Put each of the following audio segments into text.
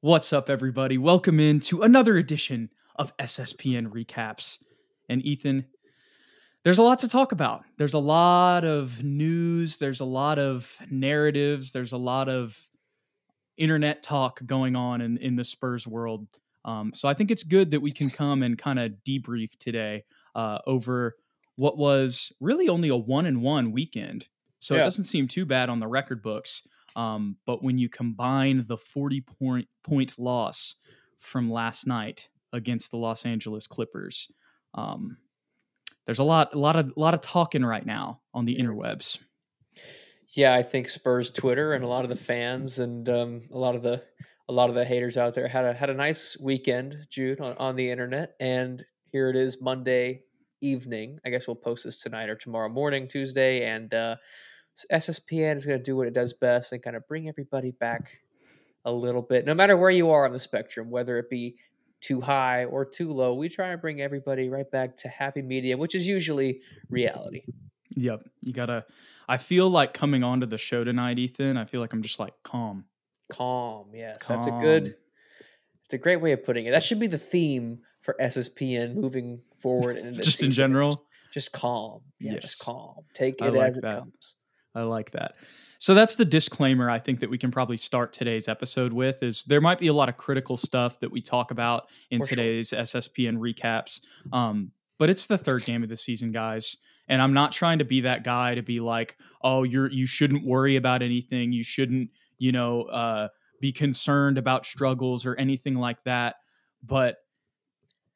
What's up, everybody? Welcome in to another edition of SSPN Recaps. And Ethan, there's a lot to talk about. There's a lot of news, there's a lot of narratives, there's a lot of internet talk going on in, in the Spurs world. Um, so I think it's good that we can come and kind of debrief today uh, over what was really only a one and one weekend. So yeah. it doesn't seem too bad on the record books. Um, but when you combine the 40 point, point loss from last night against the Los Angeles Clippers, um, there's a lot, a lot of, a lot of talking right now on the interwebs. Yeah, I think Spurs Twitter and a lot of the fans and um, a lot of the a lot of the haters out there had a had a nice weekend, Jude, on, on the internet. And here it is, Monday evening. I guess we'll post this tonight or tomorrow morning, Tuesday, and uh, SSPN is going to do what it does best and kind of bring everybody back a little bit, no matter where you are on the spectrum, whether it be too high or too low. We try and bring everybody right back to happy medium, which is usually reality. Yep. You got to, I feel like coming onto the show tonight, Ethan, I feel like I'm just like calm. Calm. Yes. Calm. That's a good, it's a great way of putting it. That should be the theme for SSPN moving forward. just in general. Just calm. Yeah. Yes. Just calm. Take it like as it that. comes. I like that. So that's the disclaimer I think that we can probably start today's episode with is there might be a lot of critical stuff that we talk about in For today's sure. SSPN recaps. Um, but it's the third game of the season, guys. And I'm not trying to be that guy to be like, oh, you're you shouldn't worry about anything. You shouldn't, you know, uh, be concerned about struggles or anything like that. But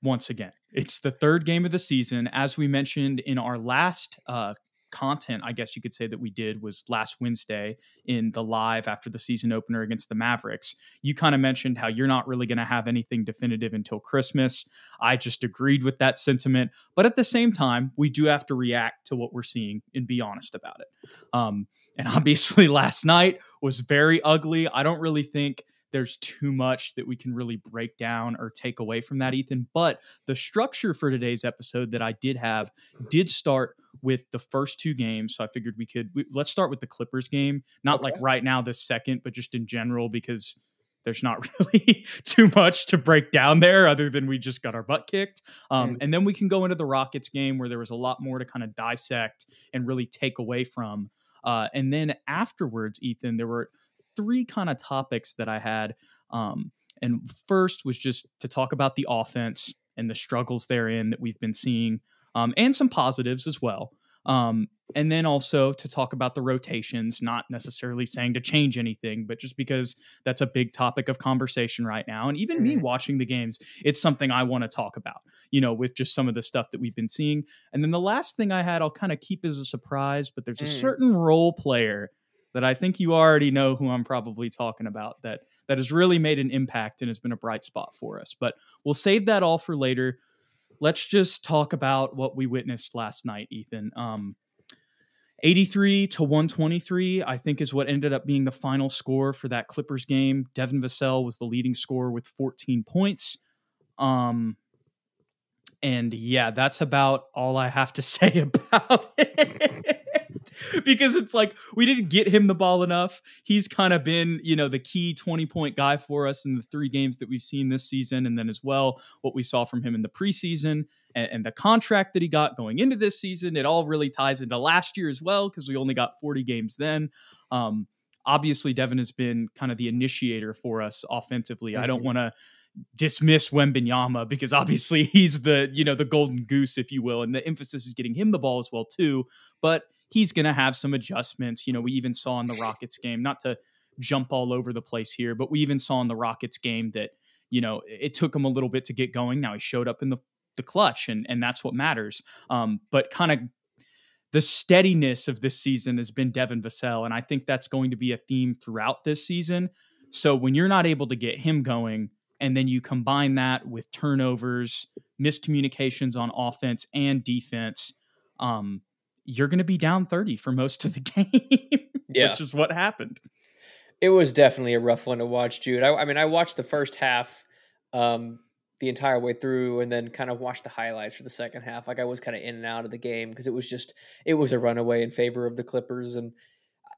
once again, it's the third game of the season. As we mentioned in our last uh, content, I guess you could say, that we did was last Wednesday in the live after the season opener against the Mavericks. You kind of mentioned how you're not really going to have anything definitive until Christmas. I just agreed with that sentiment. But at the same time, we do have to react to what we're seeing and be honest about it. Um, and obviously, last night was very ugly. I don't really think there's too much that we can really break down or take away from that, Ethan. But the structure for today's episode that I did have did start with the first two games. So I figured we could we, let's start with the Clippers game, not okay. like right now, the second, but just in general, because there's not really too much to break down there other than we just got our butt kicked. Um, mm. And then we can go into the Rockets game where there was a lot more to kind of dissect and really take away from. Uh, and then afterwards, Ethan, there were three kind of topics that I had. Um, and first was just to talk about the offense and the struggles therein that we've been seeing, um, and some positives as well. Um, and then also to talk about the rotations, not necessarily saying to change anything, but just because that's a big topic of conversation right now. And even me mm-hmm. watching the games, it's something I want to talk about, you know, with just some of the stuff that we've been seeing. And then the last thing I had, I'll kind of keep as a surprise, but there's a mm. certain role player that I think you already know who I'm probably talking about that that has really made an impact and has been a bright spot for us. But we'll save that all for later. Let's just talk about what we witnessed last night, Ethan. Um, 83 to 123, I think, is what ended up being the final score for that Clippers game. Devin Vassell was the leading scorer with 14 points. Um, and yeah, that's about all I have to say about it. because it's like we didn't get him the ball enough. He's kind of been, you know, the key 20 point guy for us in the three games that we've seen this season. And then as well, what we saw from him in the preseason and, and the contract that he got going into this season. It all really ties into last year as well, because we only got 40 games then. Um, obviously, Devin has been kind of the initiator for us offensively. Mm-hmm. I don't mm-hmm. want to dismiss Wembanyama because obviously he's the you know the golden goose if you will and the emphasis is getting him the ball as well too but he's going to have some adjustments. You know, we even saw in the Rockets game, not to jump all over the place here, but we even saw in the Rockets game that, you know, it took him a little bit to get going. Now he showed up in the, the clutch, and, and that's what matters. Um, but kind of the steadiness of this season has been Devin Vassell, and I think that's going to be a theme throughout this season. So when you're not able to get him going, and then you combine that with turnovers, miscommunications on offense and defense, um, you're going to be down 30 for most of the game, yeah. which is what happened. It was definitely a rough one to watch, Jude. I, I mean, I watched the first half um, the entire way through and then kind of watched the highlights for the second half. Like I was kind of in and out of the game because it was just, it was a runaway in favor of the Clippers. And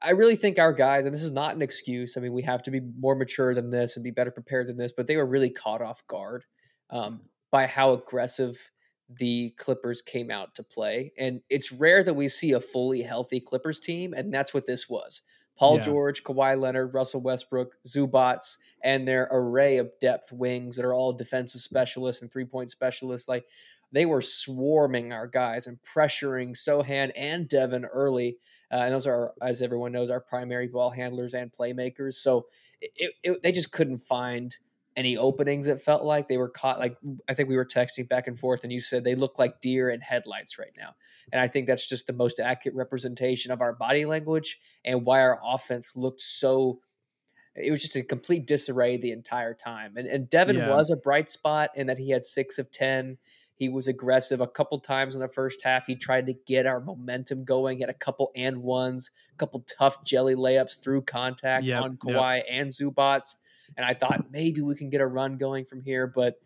I really think our guys, and this is not an excuse. I mean, we have to be more mature than this and be better prepared than this, but they were really caught off guard um, by how aggressive the Clippers came out to play. And it's rare that we see a fully healthy Clippers team, and that's what this was. Paul yeah. George, Kawhi Leonard, Russell Westbrook, Zubac, and their array of depth wings that are all defensive specialists and three point specialists. Like they were swarming our guys and pressuring Sochan and Devin early. Uh, and those are, as everyone knows, our primary ball handlers and playmakers. So it, it, they just couldn't find any openings. It felt like they were caught. Like I think we were texting back and forth, and you said they look like deer in headlights right now. And I think that's just the most accurate representation of our body language and why our offense looked so. It was just a complete disarray the entire time. And and Devin yeah. was a bright spot in that he had six of ten. He was aggressive a couple times in the first half. He tried to get our momentum going. He had a couple and ones, a couple tough jelly layups through contact yep, on Kawhi yep. and Zubac. And I thought maybe we can get a run going from here, but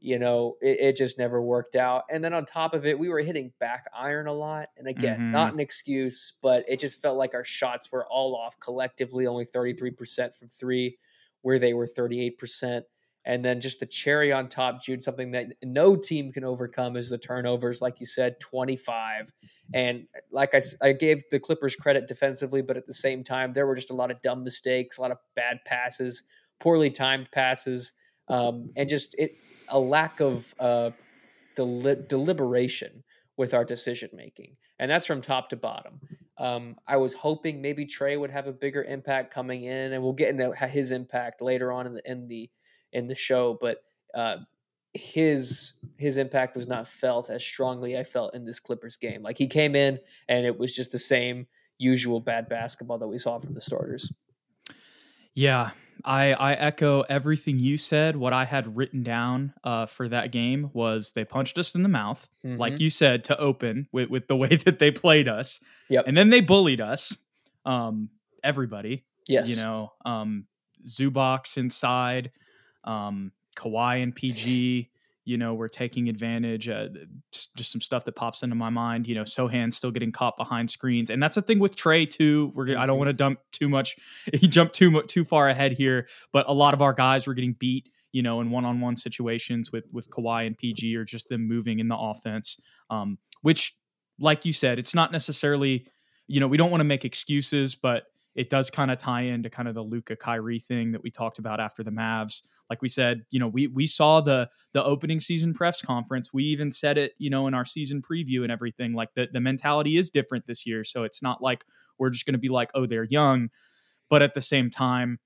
you know, it, it, just never worked out. And then on top of it, we were hitting back iron a lot. And again, mm-hmm. not an excuse, but it just felt like our shots were all off collectively, only 33% from three, where they were 38%. And then just the cherry on top, Jude, something that no team can overcome is the turnovers, like you said, 25. And like I, I gave the Clippers credit defensively, but at the same time, there were just a lot of dumb mistakes, a lot of bad passes, poorly timed passes, um, and just it, a lack of uh, deli- deliberation with our decision making. And that's from top to bottom. Um, I was hoping maybe Tre would have a bigger impact coming in, and we'll get into his impact later on in the in the in the show, but uh, his his impact was not felt as strongly I felt in this Clippers game. Like he came in and it was just the same usual bad basketball that we saw from the starters. Yeah, I I echo everything you said. What I had written down uh, for that game was they punched us in the mouth, mm-hmm. like you said, to open with with the way that they played us. Yep. And then they bullied us. Um, everybody. Yes. You know, um, Zubac inside um, Kawhi and PG, you know, we're taking advantage. Uh, just some stuff that pops into my mind. You know, Sochan still getting caught behind screens, and that's the thing with Tre too. We're mm-hmm. I don't mm-hmm. want to dump too much. He jumped too too far ahead here, but a lot of our guys were getting beat. You know, in one-on-one situations with with Kawhi and PG, or just them moving in the offense. Um, which, like you said, it's not necessarily. You know, we don't want to make excuses, but it does kind of tie into kind of the Luka Kyrie thing that we talked about after the Mavs. Like we said, you know, we we saw the the opening season press conference. We even said it, you know, in our season preview and everything. Like the the mentality is different this year, so it's not like we're just going to be like, oh, they're young, but at the same time,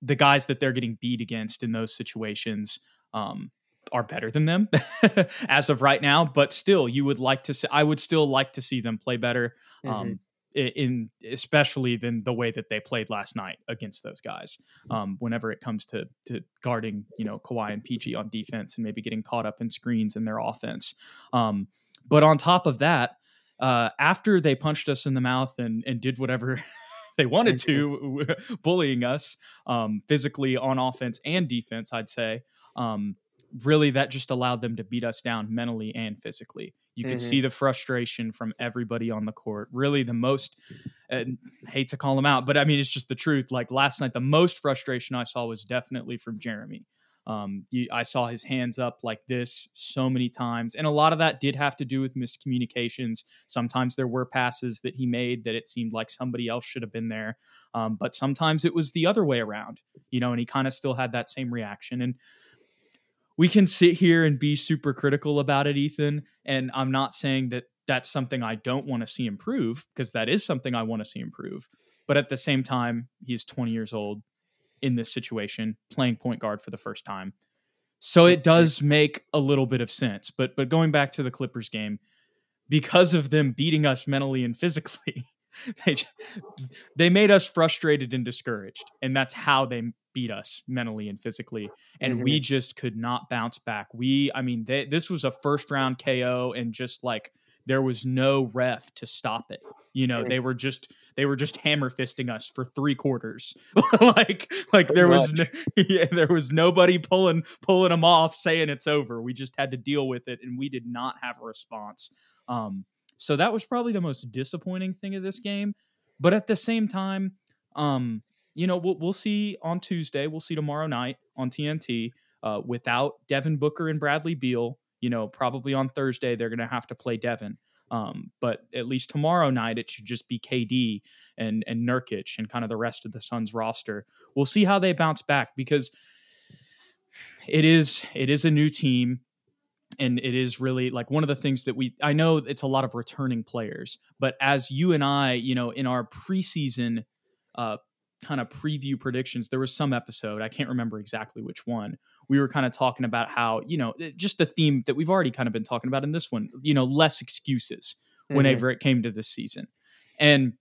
the guys that they're getting beat against in those situations. Um, are better than them as of right now, but still, you would like to see. I would still like to see them play better. Um, mm-hmm. In especially than the way that they played last night against those guys. Um, whenever it comes to to guarding, you know, Kawhi and PG on defense and maybe getting caught up in screens in their offense. Um, but on top of that, uh, after they punched us in the mouth and and did whatever they wanted to, bullying us um, physically on offense and defense, I'd say. Um, really, that just allowed them to beat us down mentally and physically. You could mm-hmm. see the frustration from everybody on the court. Really, the most, and hate to call him out, but I mean, it's just the truth. Like last night, the most frustration I saw was definitely from Jeremy. Um, you, I saw his hands up like this so many times, and a lot of that did have to do with miscommunications. Sometimes there were passes that he made that it seemed like somebody else should have been there, um, but sometimes it was the other way around, you know. And he kind of still had that same reaction. And we can sit here and be super critical about it, Ethan. And I'm not saying that that's something I don't want to see improve because that is something I want to see improve. But at the same time, he's 20 years old in this situation, playing point guard for the first time. So it does make a little bit of sense. But but going back to the Clippers game, because of them beating us mentally and physically, they they made us frustrated and discouraged, and that's how they beat us mentally and physically and mm-hmm. we just could not bounce back. We i mean they, this was a first round ko and just like there was no ref to stop it. You know they were just they were just hammer fisting us for three quarters. Like like there was no, yeah, there was nobody pulling pulling them off saying it's over. We just had to deal with it and we did not have a response. Um so that was probably the most disappointing thing of this game But at the same time, um, you know, we'll, we'll see on Tuesday. We'll see tomorrow night on TNT uh, without Devin Booker and Bradley Beal. You know, probably on Thursday they're going to have to play Devin. Um, but at least tomorrow night it should just be KD and and Nurkic and kind of the rest of the Suns roster. We'll see how they bounce back because it is it is a new team and it is really like one of the things that we I know it's a lot of returning players, but as you and I, you know, in our preseason uh kind of preview predictions, there was some episode, I can't remember exactly which one. We were kind of talking about how, you know, just the theme that we've already kind of been talking about in this one, you know, less excuses mm-hmm. whenever it came to this season. And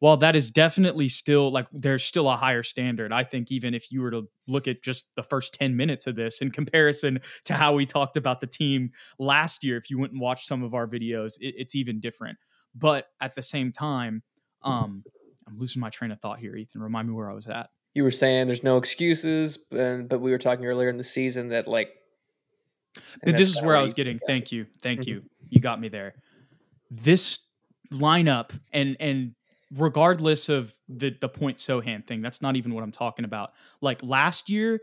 while that is definitely still like there's still a higher standard, I think even if you were to look at just the first 10 minutes of this in comparison to how we talked about the team last year, if you went and watched some of our videos, it, it's even different. But at the same time, um, I'm losing my train of thought here, Ethan. Remind me where I was at. You were saying there's no excuses, but we were talking earlier in the season that like. This is where I was getting. Thank you, thank you. You got me there. This lineup and and regardless of the the point Sochan thing, that's not even what I'm talking about. Like last year,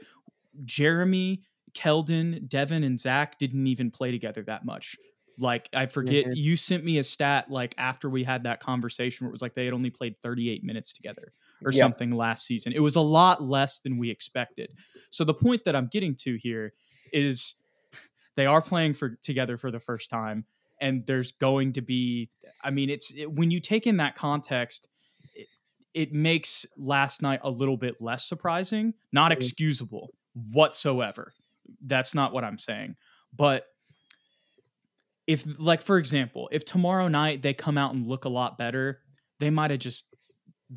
Jeremy, Keldon, Devin, and Zach didn't even play together that much. Like I forget, mm-hmm. you sent me a stat like after we had that conversation where it was like they had only played 38 minutes together or yep. something last season. It was a lot less than we expected. So the point that I'm getting to here is they are playing for together for the first time and there's going to be i mean it's it, when you take in that context it, it, makes last night a little bit less surprising not excusable whatsoever. That's not what i'm saying. But if like for example if tomorrow night they come out and look a lot better they might have just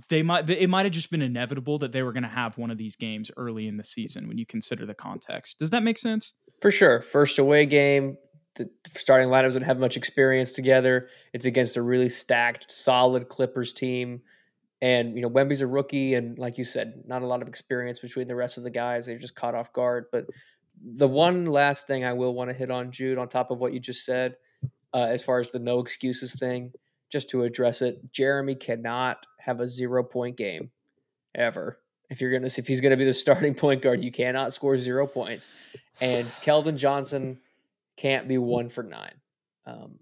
they might it might have just been inevitable that they were going to have one of these games early in the season when you consider the context. Does that make sense? For sure. First away game the starting lineup doesn't have much experience together. It's against a really stacked, solid Clippers team. And, you know, Wemby's a rookie, and like you said, not a lot of experience between the rest of the guys. They're just caught off guard. But the one last thing I will want to hit on, Jude, on top of what you just said, uh, as far as the no excuses thing, just to address it, Jeremy cannot have a zero point game ever. If you're gonna, if he's gonna be the starting point guard, you cannot score zero points. And Keldon Johnson can't be one for nine. Um,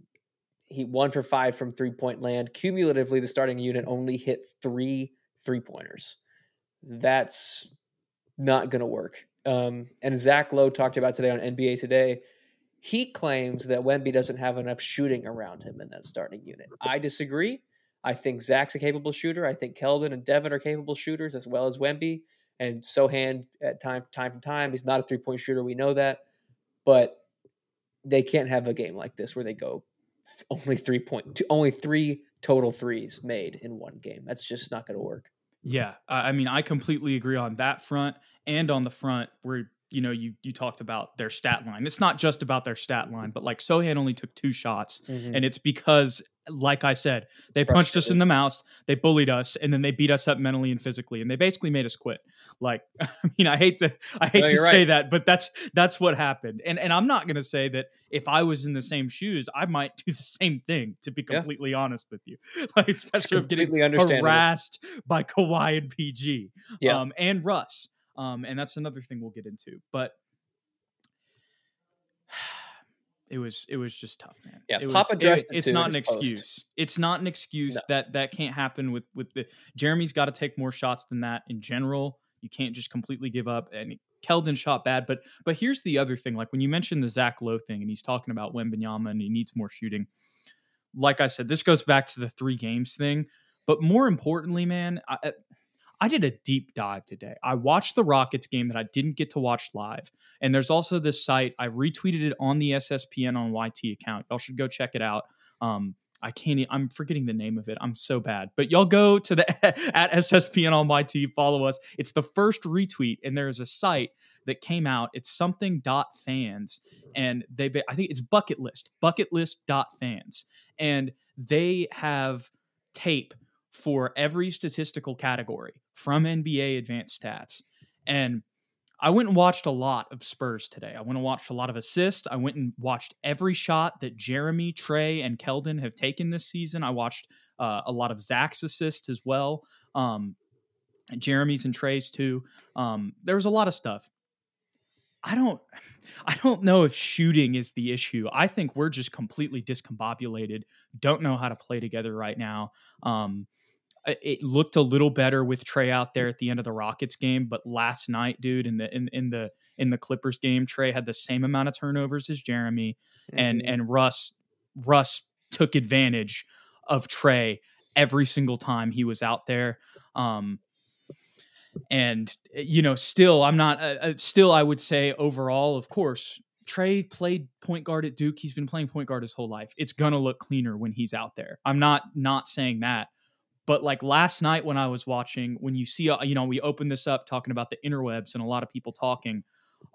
he one for five from three point land. Cumulatively, the starting unit only hit three three pointers. That's not going to work. Um, and Zach Lowe talked about today on NBA Today. He claims that Wemby doesn't have enough shooting around him in that starting unit. I disagree. I think Zach's a capable shooter. I think Keldon and Devin are capable shooters as well as Wemby. And Sochan at time time from time, he's not a three point shooter. We know that, but they can't have a game like this where they go only three point two, only three total threes made in one game. That's just not going to work. Yeah, I mean, I completely agree on that front and on the front where you know you you talked about their stat line. It's not just about their stat line, but like Sochan only took two shots, mm-hmm. and it's because like I said, they punched us in the mouth, they bullied us, and then they beat us up mentally and physically, and they basically made us quit. Like, I mean, I hate to, I hate no, to say right. that, but that's that's what happened. And and I'm not gonna say that if I was in the same shoes, I might do the same thing. To be completely yeah. honest with you, like especially of getting harassed by Kawhi and PG, yeah. um, and Russ, um, and that's another thing we'll get into, but it was it was just tough, man. Yeah, it Papa was, it, It's not an excuse. It's not an excuse no. that that can't happen with with the Jeremy's got to take more shots than that in general. You can't just completely give up. And Keldon shot bad, but but here's the other thing. Like when you mentioned the Zach Lowe thing, and he's talking about Wembanyama and he needs more shooting. Like I said, this goes back to the three games thing. But more importantly, man, I, I did a deep dive today. I watched the Rockets game that I didn't get to watch live. And there's also this site, I retweeted it on the SSPN on YT account. Y'all should go check it out. Um, I can't, I'm forgetting the name of it. I'm so bad. But y'all go to the at SSPN on YT, follow us. It's the first retweet, and there is a site that came out. It's something dot fans, and they, I think it's bucket list, bucket list dot fans. And they have tape for every statistical category from NBA advanced stats. And I went and watched a lot of Spurs today. I went and watched a lot of assists. I went and watched every shot that Jeremy, Tre, and Keldon have taken this season. I watched uh, a lot of Zach's assists as well. Um, Jeremy's and Tre's too. Um, there was a lot of stuff. I don't I don't know if shooting is the issue. I think we're just completely discombobulated, don't know how to play together right now. Um, it looked a little better with Tre out there at the end of the Rockets game, but last night, dude, in the in, in the in the Clippers game, Tre had the same amount of turnovers as Jeremy, mm-hmm. and and Russ Russ took advantage of Tre every single time he was out there. Um, and eh, you know, still, I'm not. Uh, uh, still, I would say overall, of course, Tre played point guard at Duke. He's been playing point guard his whole life. It's gonna look cleaner when he's out there. I'm not not saying that, but like last night when I was watching, when you see, uh, you know, we open this up talking about the interwebs and a lot of people talking.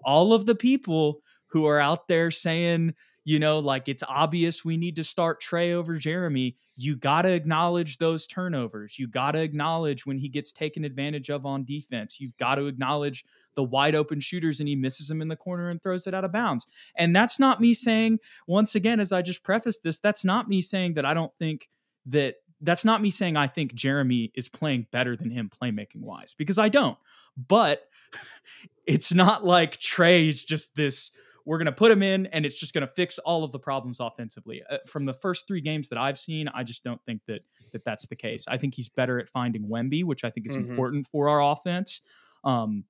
All of the people who are out there saying you know, like it's obvious we need to start Tre over Jeremy. You got to acknowledge those turnovers. You got to acknowledge when he gets taken advantage of on defense. You've got to acknowledge the wide open shooters and he misses them in the corner and throws it out of bounds. And that's not me saying, once again, as I just prefaced this, that's not me saying that I don't think that that's not me saying I think Jeremy is playing better than him playmaking wise because I don't. But it's not like Tre's just this we're going to put him in and it's just going to fix all of the problems offensively. Uh, from the first three games that I've seen, I just don't think that that that's the case. I think he's better at finding Wemby, which I think is mm-hmm. important for our offense. Um,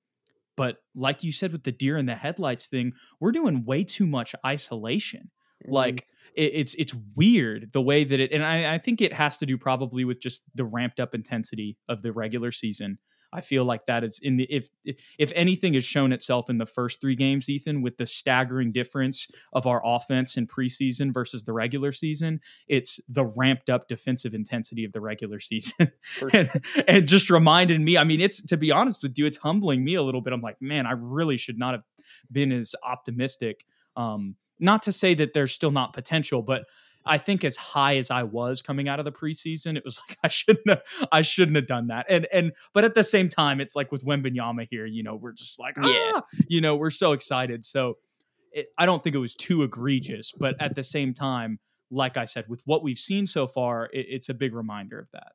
but like you said with the deer in the headlights thing, we're doing way too much isolation. Mm-hmm. Like it, it's it's weird the way that it, and I, I think it has to do probably with just the ramped up intensity of the regular season. I feel like that is in the if if anything has shown itself in the first three games, Ethan, with the staggering difference of our offense in preseason versus the regular season, it's the ramped up defensive intensity of the regular season, and, and just reminded me. I mean, it's to be honest with you, it's humbling me a little bit. I'm like, man, I really should not have been as optimistic. Um, not to say that there's still not potential, but I think as high as I was coming out of the preseason, it was like I shouldn't have, I shouldn't have done that. And and but at the same time, it's like with Wembanyama here, you know, we're just like ah, yeah. you know, we're so excited. So it, I don't think it was too egregious, but at the same time, like I said, with what we've seen so far, it, it's a big reminder of that.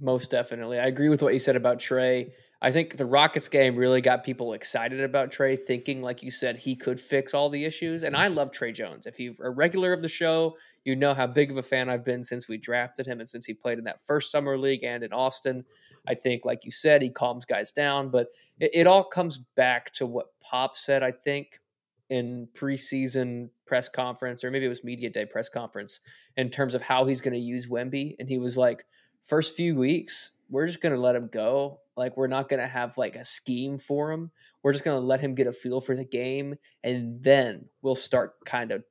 Most definitely, I agree with what you said about Tre. I think the Rockets game really got people excited about Tre, thinking, like you said, he could fix all the issues. And I love Tre Jones. If you're a regular of the show, you know how big of a fan I've been since we drafted him and since he played in that first summer league and in Austin. I think, like you said, he calms guys down. But it, it all comes back to what Pop said, I think, in preseason press conference, or maybe it was media day press conference, in terms of how he's going to use Wemby. And he was like, first few weeks, we're just going to let him go like we're not going to have like a scheme for him. We're just going to let him get a feel for the game and then we'll start kind of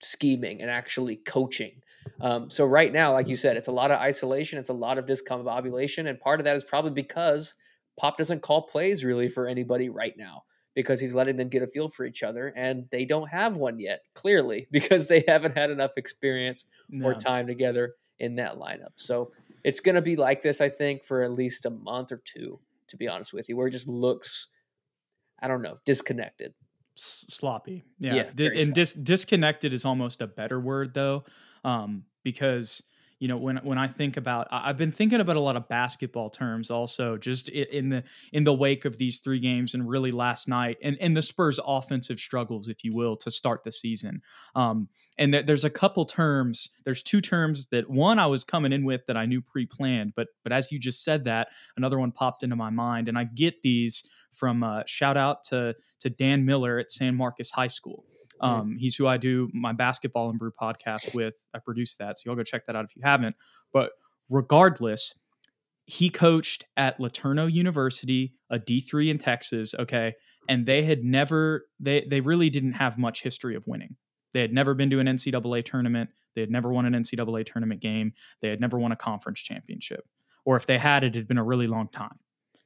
scheming and actually coaching. Um, so right now, like you said, it's a lot of isolation. It's a lot of discombobulation. And part of that is probably because Pop doesn't call plays really for anybody right now because he's letting them get a feel for each other and they don't have one yet clearly because they haven't had enough experience no. or time together in that lineup so it's going to be like this, I think, for at least a month or two, to be honest with you, where it just looks, I don't know, disconnected. S- sloppy. Yeah. yeah and dis- disconnected is almost a better word, though, um, because you know when when I think about I've been thinking about a lot of basketball terms also just in the in the wake of these three games and really last night and and the Spurs offensive struggles if you will to start the season. Um, and th- there's a couple terms there's two terms that one I was coming in with that I knew pre-planned but but as you just said that another one popped into my mind and I get these from uh, shout out to to Dan Miller at San Marcos High School um, he's who I do my basketball and brew podcast with. I produce that, so y'all go check that out if you haven't. But regardless, he coached at LeTourneau University, a D three in Texas. Okay, and they had never they they really didn't have much history of winning. They had never been to an NCAA tournament. They had never won an NCAA tournament game. They had never won a conference championship, or if they had, it had been a really long time.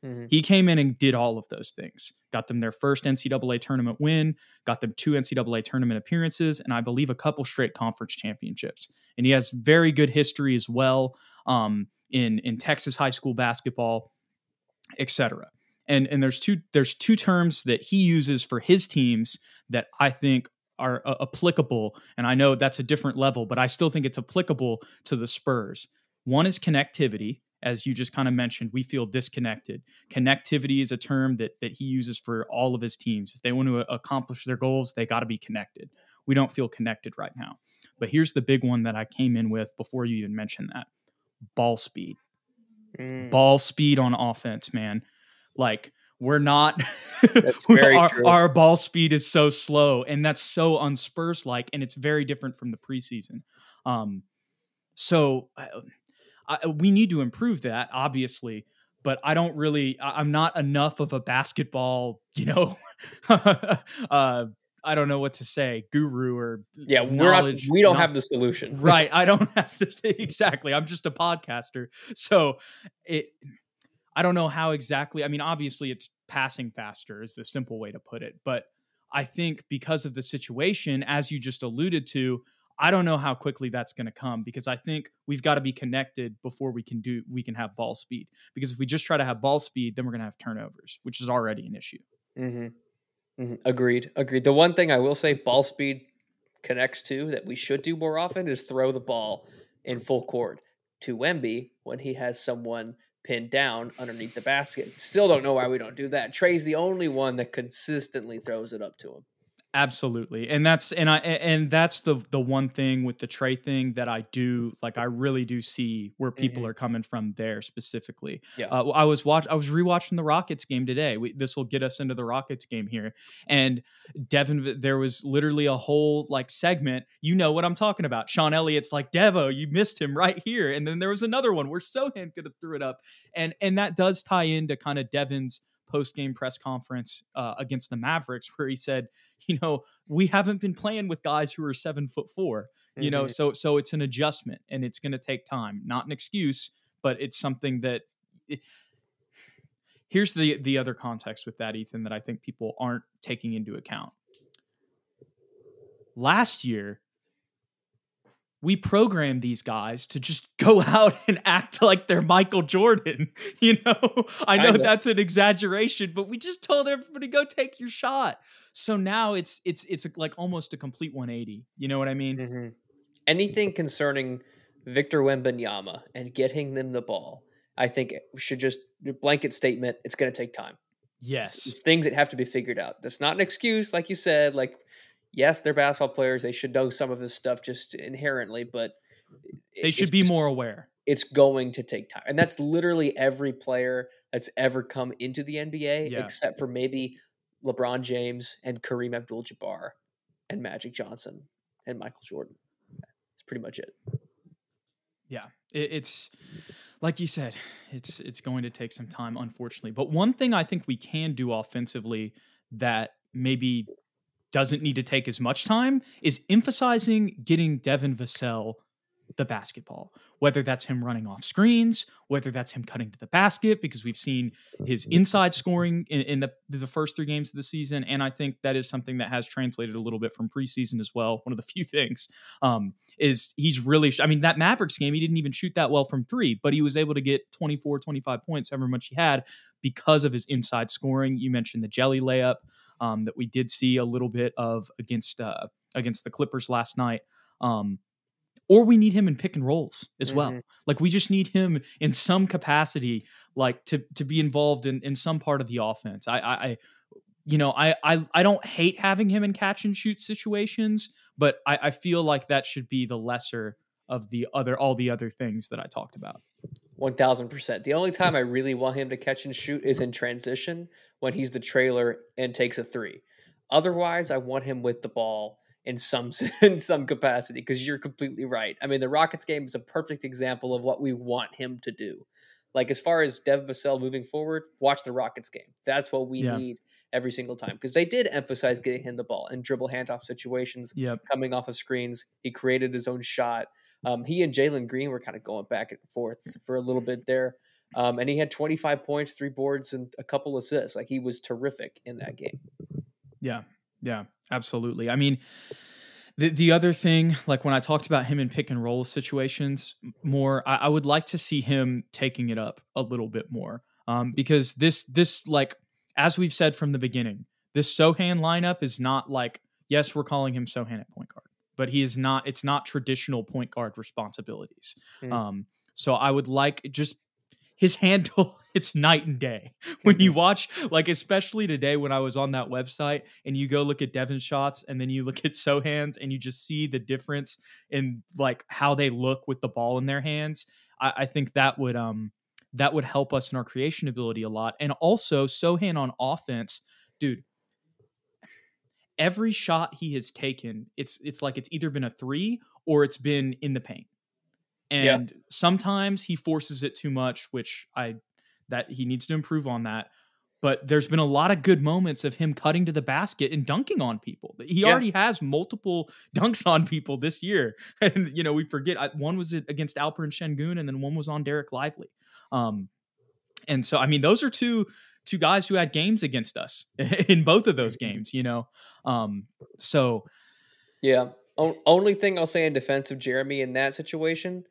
Mm-hmm. He came in and did all of those things. Got them their first NCAA tournament win, got them two NCAA tournament appearances, and I believe a couple straight conference championships. And he has very good history as well um, in in Texas high school basketball, etc. And and there's two there's two terms that he uses for his teams that I think are uh, applicable. And I know that's a different level, but I still think it's applicable to the Spurs. One is connectivity, as you just kind of mentioned, we feel disconnected. Connectivity is a term that that he uses for all of his teams. If they want to accomplish their goals, they got to be connected. We don't feel connected right now. But here's the big one that I came in with before you even mentioned that. Ball speed. Mm. Ball speed on offense, man. Like we're not our, our, ball speed is so slow and that's so unspurs like and it's very different from the preseason um so I, I, we need to improve that obviously but i don't really i'm not enough of a basketball you know uh I don't know what to say, guru or yeah, we're not, we don't have the solution, right? I don't have to say exactly. I'm just a podcaster, so it I don't know how exactly. I mean, obviously, it's passing faster is the simple way to put it. But I think because of the situation, as you just alluded to, I don't know how quickly that's going to come because I think we've got to be connected before we can do we can have ball speed. Because if we just try to have ball speed, then we're going to have turnovers, which is already an issue. Mm-hmm. Mm-hmm. Agreed. Agreed. The one thing I will say, ball speed connects to that we should do more often is throw the ball in full court to Wemby when he has someone pinned down underneath the basket. Still don't know why we don't do that. Tre's the only one that consistently throws it up to him. Absolutely. And that's and I and that's the the one thing with the Tre thing that I do like I really do see where people mm-hmm. are coming from there specifically. Yeah. Uh, I was watch I was rewatching the Rockets game today. We, this will get us into the Rockets game here. And Devin there was literally a whole like segment. You know what I'm talking about. Sean Elliott's like, "Devo, you missed him right here." And then there was another one where Sochan could have threw it up. And and that does tie into kind of Devin's post game press conference uh, against the Mavericks, where he said, you know, we haven't been playing with guys who are seven foot 4 you mm-hmm. know, so so it's an adjustment and it's going to take time, not an excuse, but it's something that. It, here's the the other context with that, Ethan, that I think people aren't taking into account. Last year, we program these guys to just go out and act like they're Michael Jordan. You know, I know, that's an exaggeration, but we just told everybody go take your shot. So now it's it's it's like almost a complete 180. You know what I mean? Mm-hmm. Anything concerning Victor Wembanyama and getting them the ball, I think should just blanket statement. It's going to take time. Yes, it's, it's things that have to be figured out. That's not an excuse, like you said. Like yes, they're basketball players. They should know some of this stuff just inherently, but they should be more aware. It's going to take time. And that's literally every player that's ever come into the NBA, yeah. except for maybe LeBron James and Kareem Abdul Jabbar and Magic Johnson and Michael Jordan. That's pretty much it. Yeah. It, it's like you said, it's it's going to take some time, unfortunately. But one thing I think we can do offensively that maybe doesn't need to take as much time is emphasizing getting Devin Vassell the basketball, whether that's him running off screens, whether that's him cutting to the basket, because we've seen his inside scoring in, in, the, the first three games of the season. And I think that is something that has translated a little bit from preseason as well. One of the few things um, is he's really, I mean, that Mavericks game, he didn't even shoot that well from three, but he was able to get 24, 25 points, however much he had, because of his inside scoring. You mentioned the jelly layup um, that we did see a little bit of against uh, against the Clippers last night. Um, or we need him in pick and rolls as mm-hmm. well. Like we just need him in some capacity, like to to be involved in in some part of the offense. I, I, I you know, I, I I don't hate having him in catch and shoot situations, but I, I feel like that should be the lesser of the other all the other things that I talked about. One thousand percent. The only time I really want him to catch and shoot is in transition when he's the trailer and takes a three. Otherwise, I want him with the ball in some in some capacity because you're completely right. I mean, the Rockets game is a perfect example of what we want him to do. Like as far as Dev Vassell moving forward, watch the Rockets game. That's what we yeah. need every single time because they did emphasize getting him the ball and dribble handoff situations, yep. coming off of screens. He created his own shot. Um, he and Jalen Green were kind of going back and forth for a little bit there. Um, and he had 25 points, three boards, and a couple assists. Like he was terrific in that game. Yeah, yeah, absolutely. I mean, the the other thing, like when I talked about him in pick and roll situations more, I, I would like to see him taking it up a little bit more. Um, because this this like as we've said from the beginning, this Sochan lineup is not like yes, we're calling him Sochan at point guard, but he is not. It's not traditional point guard responsibilities. Mm. Um, So I would like just his handle it's night and day when you watch like especially today when i was on that website and you go look at devin shots and then you look at sochan's and you just see the difference in like how they look with the ball in their hands i, I think that would um that would help us in our creation ability a lot and also sohan on offense dude every shot he has taken it's it's like it's either been a three or it's been in the paint and yeah. sometimes he forces it too much which i that he needs to improve on that but there's been a lot of good moments of him cutting to the basket and dunking on people. He yeah. already has multiple dunks on people this year, and you know we forget one was against Alperen Sengun, and then one was on Dereck Lively. Um, and so I mean those are two two guys who had games against us in both of those games. You know, um, so yeah. O- only thing I'll say in defense of Jeremy in that situation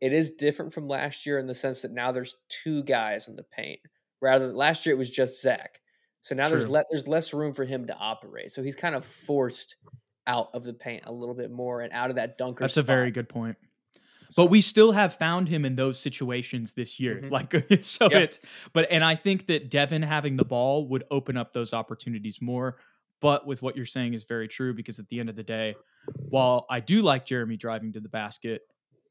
it is different from last year in the sense that now there's two guys in the paint. Rather than last year it was just Zach. So now True. there's le- there's less room for him to operate. So he's kind of forced out of the paint a little bit more and out of that dunker. That's spot. a very good point. But we still have found him in those situations this year. Mm-hmm. Like so yep. it's but and I think that Devin having the ball would open up those opportunities more. But with what you're saying is very true because at the end of the day, while I do like Jeremy driving to the basket,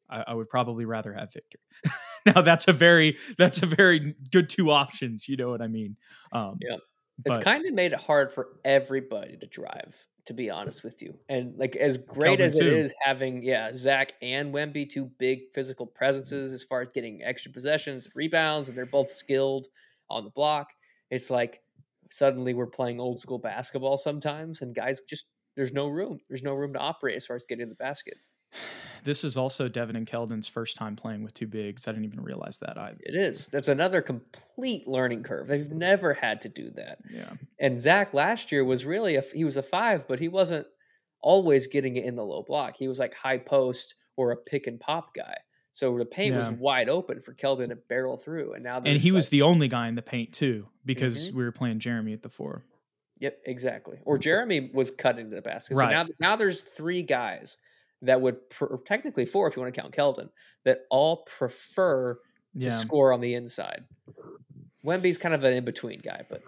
I, I would probably rather have Victor. now that's a very that's a very good two options. You know what I mean? Um, yeah, it's kind of made it hard for everybody to drive. To be honest with you, and like as great Kelvin as it too. is having yeah Zach and Wemby two big physical presences as far as getting extra possessions, rebounds, and they're both skilled on the block. It's like suddenly we're playing old school basketball sometimes, and guys just there's no room. There's no room to operate as far as getting to the basket. This is also Devin and Keldon's first time playing with two bigs. I didn't even realize that either. It is. That's another complete learning curve. They've never had to do that. Yeah. And Zach last year was really a he was a five, but he wasn't always getting it in the low block. He was like high post or a pick and pop guy. So the paint yeah. was wide open for Keldon to barrel through, and now and he like, was the only guy in the paint too because mm-hmm. we were playing Jeremy at the four. Yep, exactly. Or Jeremy was cutting to the basket. Right. So now, now there's three guys that would pr- technically four if you want to count Keldon that all prefer to yeah. score on the inside. Wemby's kind of an in between guy, but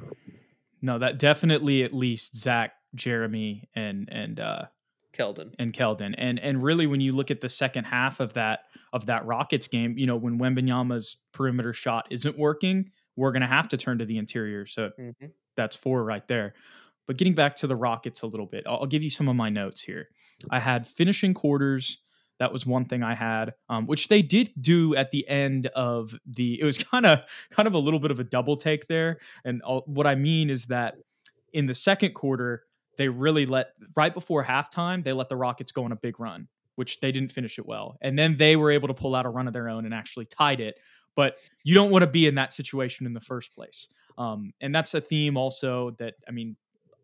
no, that definitely at least Zach, Jeremy, and and uh, Keldon and Keldon, and and really when you look at the second half of that of that Rockets game, you know when Wembanyama's perimeter shot isn't working, we're gonna have to turn to the interior. So mm-hmm. that's four right there. But getting back to the Rockets a little bit, I'll, give you some of my notes here. I had finishing quarters. That was one thing I had, um, which they did do at the end of the. It was kind of kind of a little bit of a double take there, and I'll, what I mean is that in the second quarter they really let right before halftime they let the Rockets go on a big run, which they didn't finish it well, and then they were able to pull out a run of their own and actually tied it. But you don't want to be in that situation in the first place. Um, and that's a theme also that I mean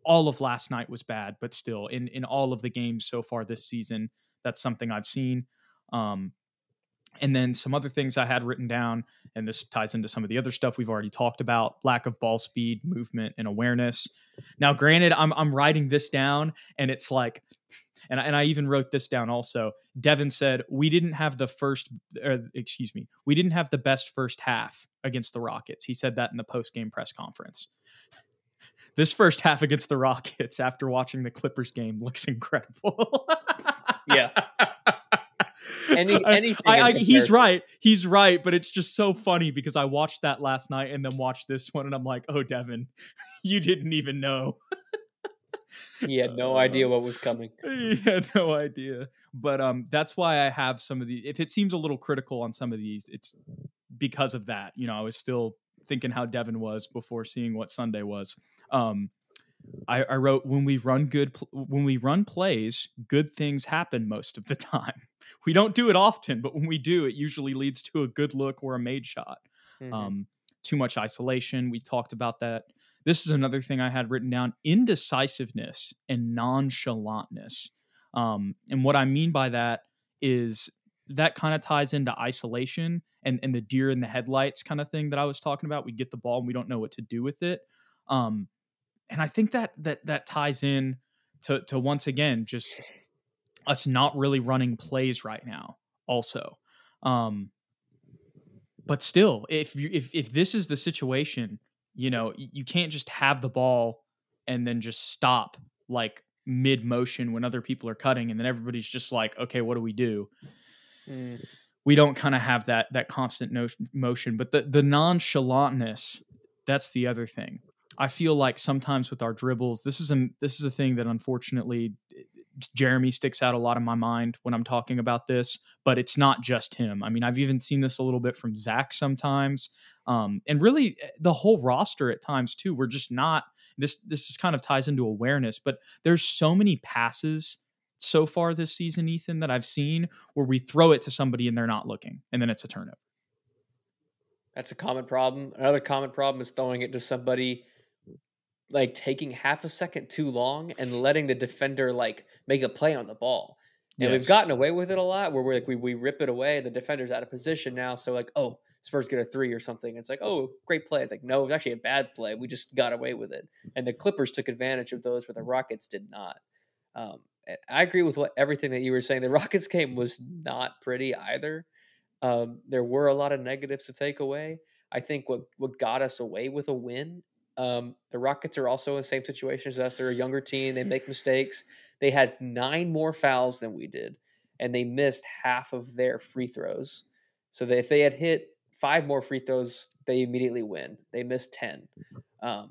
all of last night was bad, but still, in in all of the games so far this season, that's something I've seen. Um, and then some other things I had written down, and this ties into some of the other stuff we've already talked about: lack of ball speed, movement, and awareness. Now, granted, I'm I'm writing this down, and it's like, and I, and I even wrote this down also. Devin said we didn't have the first, or excuse me, we didn't have the best first half against the Rockets. He said that in the post game press conference this first half against the Rockets after watching the Clippers game looks incredible. yeah. Any, anything I, I, he's right. He's right, but it's just so funny because I watched that last night and then watched this one, and I'm like, "Oh, Devin, you didn't even know." he had no uh, idea what was coming. He had no idea. But um, that's why I have some of the. If it seems a little critical on some of these, it's because of that. You know, I was still thinking how Devin was before seeing what Sunday was. Um, I, I wrote when we run good when we run plays, good things happen most of the time. We don't do it often, but when we do, it usually leads to a good look or a made shot. Mm-hmm. Um, too much isolation. We talked about that. This is another thing I had written down: indecisiveness and nonchalantness. Um, and what I mean by that is that kind of ties into isolation and and the deer in the headlights kind of thing that I was talking about. We get the ball and we don't know what to do with it. Um, and I think that that that ties in to to once again just us not really running plays right now. Also, um, but still, if you if if this is the situation, you know, you can't just have the ball and then just stop like mid motion when other people are cutting and then everybody's just like okay what do we do we don't kind of have that that constant no- motion but the the nonchalantness that's the other thing. I feel like sometimes with our dribbles this is a this is a thing that unfortunately jeremy sticks out a lot in my mind when i'm talking about this but it's not just him. I mean i've even seen this a little bit from zach sometimes um, and really eh, the whole roster at times too we're just not this this is kind of ties into awareness, but there's so many passes so far this season, Ethan, that I've seen where we throw it to somebody and they're not looking, and then it's a turnover. That's a common problem. Another common problem is throwing it to somebody like taking half a second too long and letting the defender like make a play on the ball. And yes. we've gotten away with it a lot where we're like we, we rip it away, the defender's out of position now. So like, oh, Spurs get a three or something. It's like, oh, great play. It's like, no, it was actually a bad play. We just got away with it. And the Clippers took advantage of those, but the Rockets did not. Um, I agree with what everything that you were saying. The Rockets game was not pretty either. Um, there were a lot of negatives to take away. I think what what got us away with a win. Um, the Rockets are also in the same situation as us. They're a younger team. They make mistakes. They had nine more fouls than we did, and they missed half of their free throws. So that if they had hit five more free throws, they immediately win. They missed 10. Um,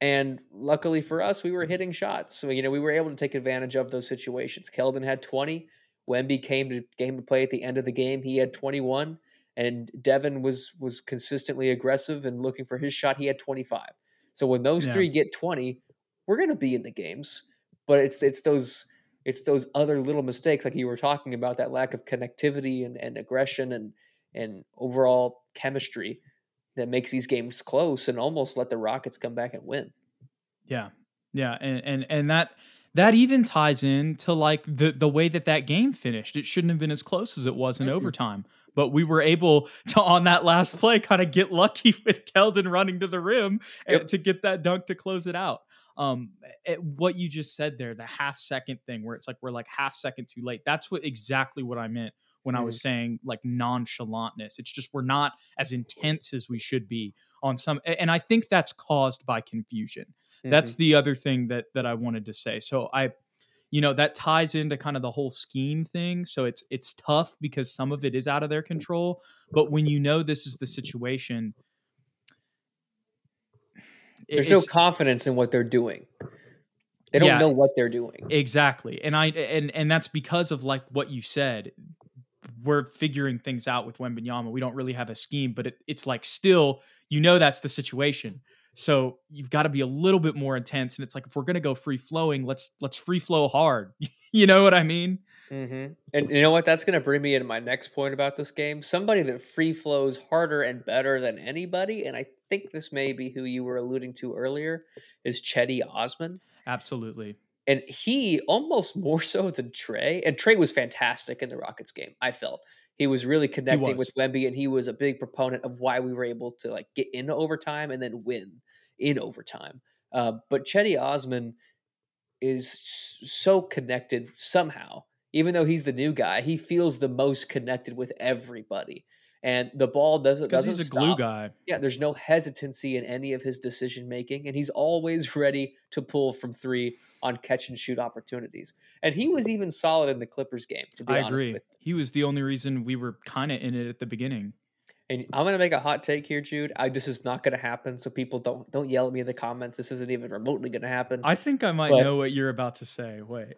and luckily for us, we were mm. hitting shots. So, you know, we were able to take advantage of those situations. Keldon had 20. Wemby came to game to play at the end of the game. He had 21. And Devin was was consistently aggressive and looking for his shot. He had 25. So when those yeah. three get 20, we're gonna be in the games. But it's it's those it's those other little mistakes like you were talking about, that lack of connectivity and, and aggression and and overall chemistry that makes these games close and almost let the Rockets come back and win. Yeah. Yeah, and and and that that even ties in to like the the way that that game finished. It shouldn't have been as close as it was in mm-hmm. overtime, but we were able to on that last play kind of get lucky with Keldon running to the rim yep. to get that dunk to close it out. Um, what you just said there, the half second thing, where it's like we're like half second too late. That's what exactly what I meant when mm-hmm. I was saying like nonchalantness. It's just we're not as intense as we should be on some and I think that's caused by confusion. Mm-hmm. That's the other thing that that I wanted to say. So I you know that ties into kind of the whole scheme thing so it's it's tough because some of it is out of their control but when you know this is the situation there's no confidence in what they're doing they don't yeah, know what they're doing exactly and i and and that's because of like what you said we're figuring things out with Wembanyama. We don't really have a scheme, but it, it's like still, you know, that's the situation. So you've got to be a little bit more intense. And it's like if we're gonna go free flowing, let's let's free flow hard. you know what I mean? Mm-hmm. And you know what? That's gonna bring me into my next point about this game. Somebody that free flows harder and better than anybody, and I think this may be who you were alluding to earlier, is Cedi Osman. Absolutely and he almost more so than Tre. And Tre was fantastic in the Rockets game. I felt he was really connecting was. with Wemby, and he was a big proponent of why we were able to like get into overtime and then win in overtime. Uh, but Cedi Osman is so connected somehow. Even though he's the new guy, he feels the most connected with everybody and the ball doesn't because he's a stop. glue guy. Yeah, there's no hesitancy in any of his decision making, and he's always ready to pull from three on catch and shoot opportunities. And he was even solid in the Clippers game. To be I honest agree, with he was the only reason we were kind of in it at the beginning. And I'm gonna make a hot take here, Jude. I, this is not gonna happen, so people don't don't yell at me in the comments. This isn't even remotely gonna happen. I think I might but know what you're about to say. Wait,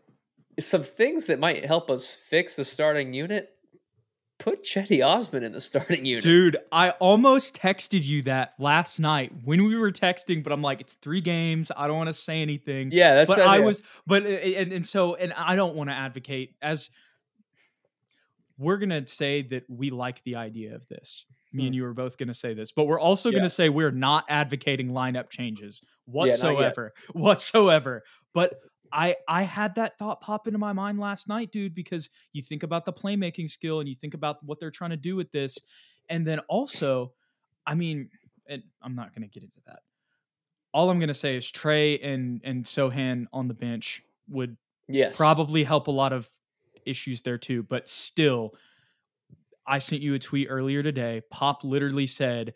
some things that might help us fix the starting unit put Cedi Osman in the starting unit. Dude, I almost texted you that last night when we were texting, but I'm like, it's three games. I don't want to say anything. Yeah, that's but I was, but and, and so and I don't want to advocate as we're gonna say that we like the idea of this. Me hmm. and you are both gonna say this, but we're also yeah. gonna say we're not advocating lineup changes whatsoever, yeah, whatsoever. But I I had that thought pop into my mind last night, dude, because you think about the playmaking skill and you think about what they're trying to do with this, and then also, I mean, I'm not going to get into that. All I'm going to say is Tre and and Sochan on the bench would yes probably help a lot of issues there too, but still. I sent you a tweet earlier today. Pop literally said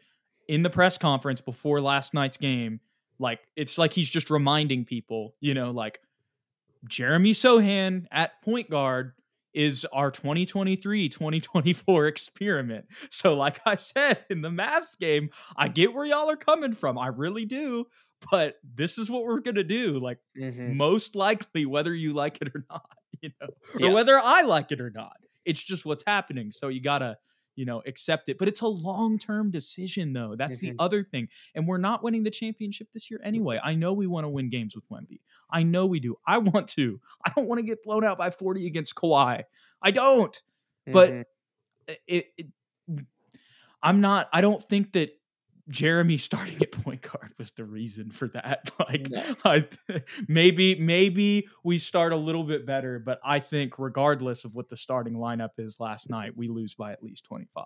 in the press conference before last night's game, like it's like he's just reminding people, you know, like Jeremy Sochan at point guard is our 2023 2024 experiment. So, like I said in the Mavs game, I get where y'all are coming from. I really do. But this is what we're going to do. Like, mm-hmm. most likely, whether you like it or not, you know, yeah. or whether I like it or not, it's just what's happening. So, you got to you know, accept it. But it's a long term decision, though. That's mm-hmm. the other thing. And we're not winning the championship this year anyway. I know we want to win games with Wemby. I know we do. I want to. I don't want to get blown out by 40 against Kawhi. I don't. Mm-hmm. But it, it, I'm not, I don't think that Jeremy starting at point guard was the reason for that. Like, no. I, maybe maybe we start a little bit better, but I think regardless of what the starting lineup is last night, we lose by at least twenty five.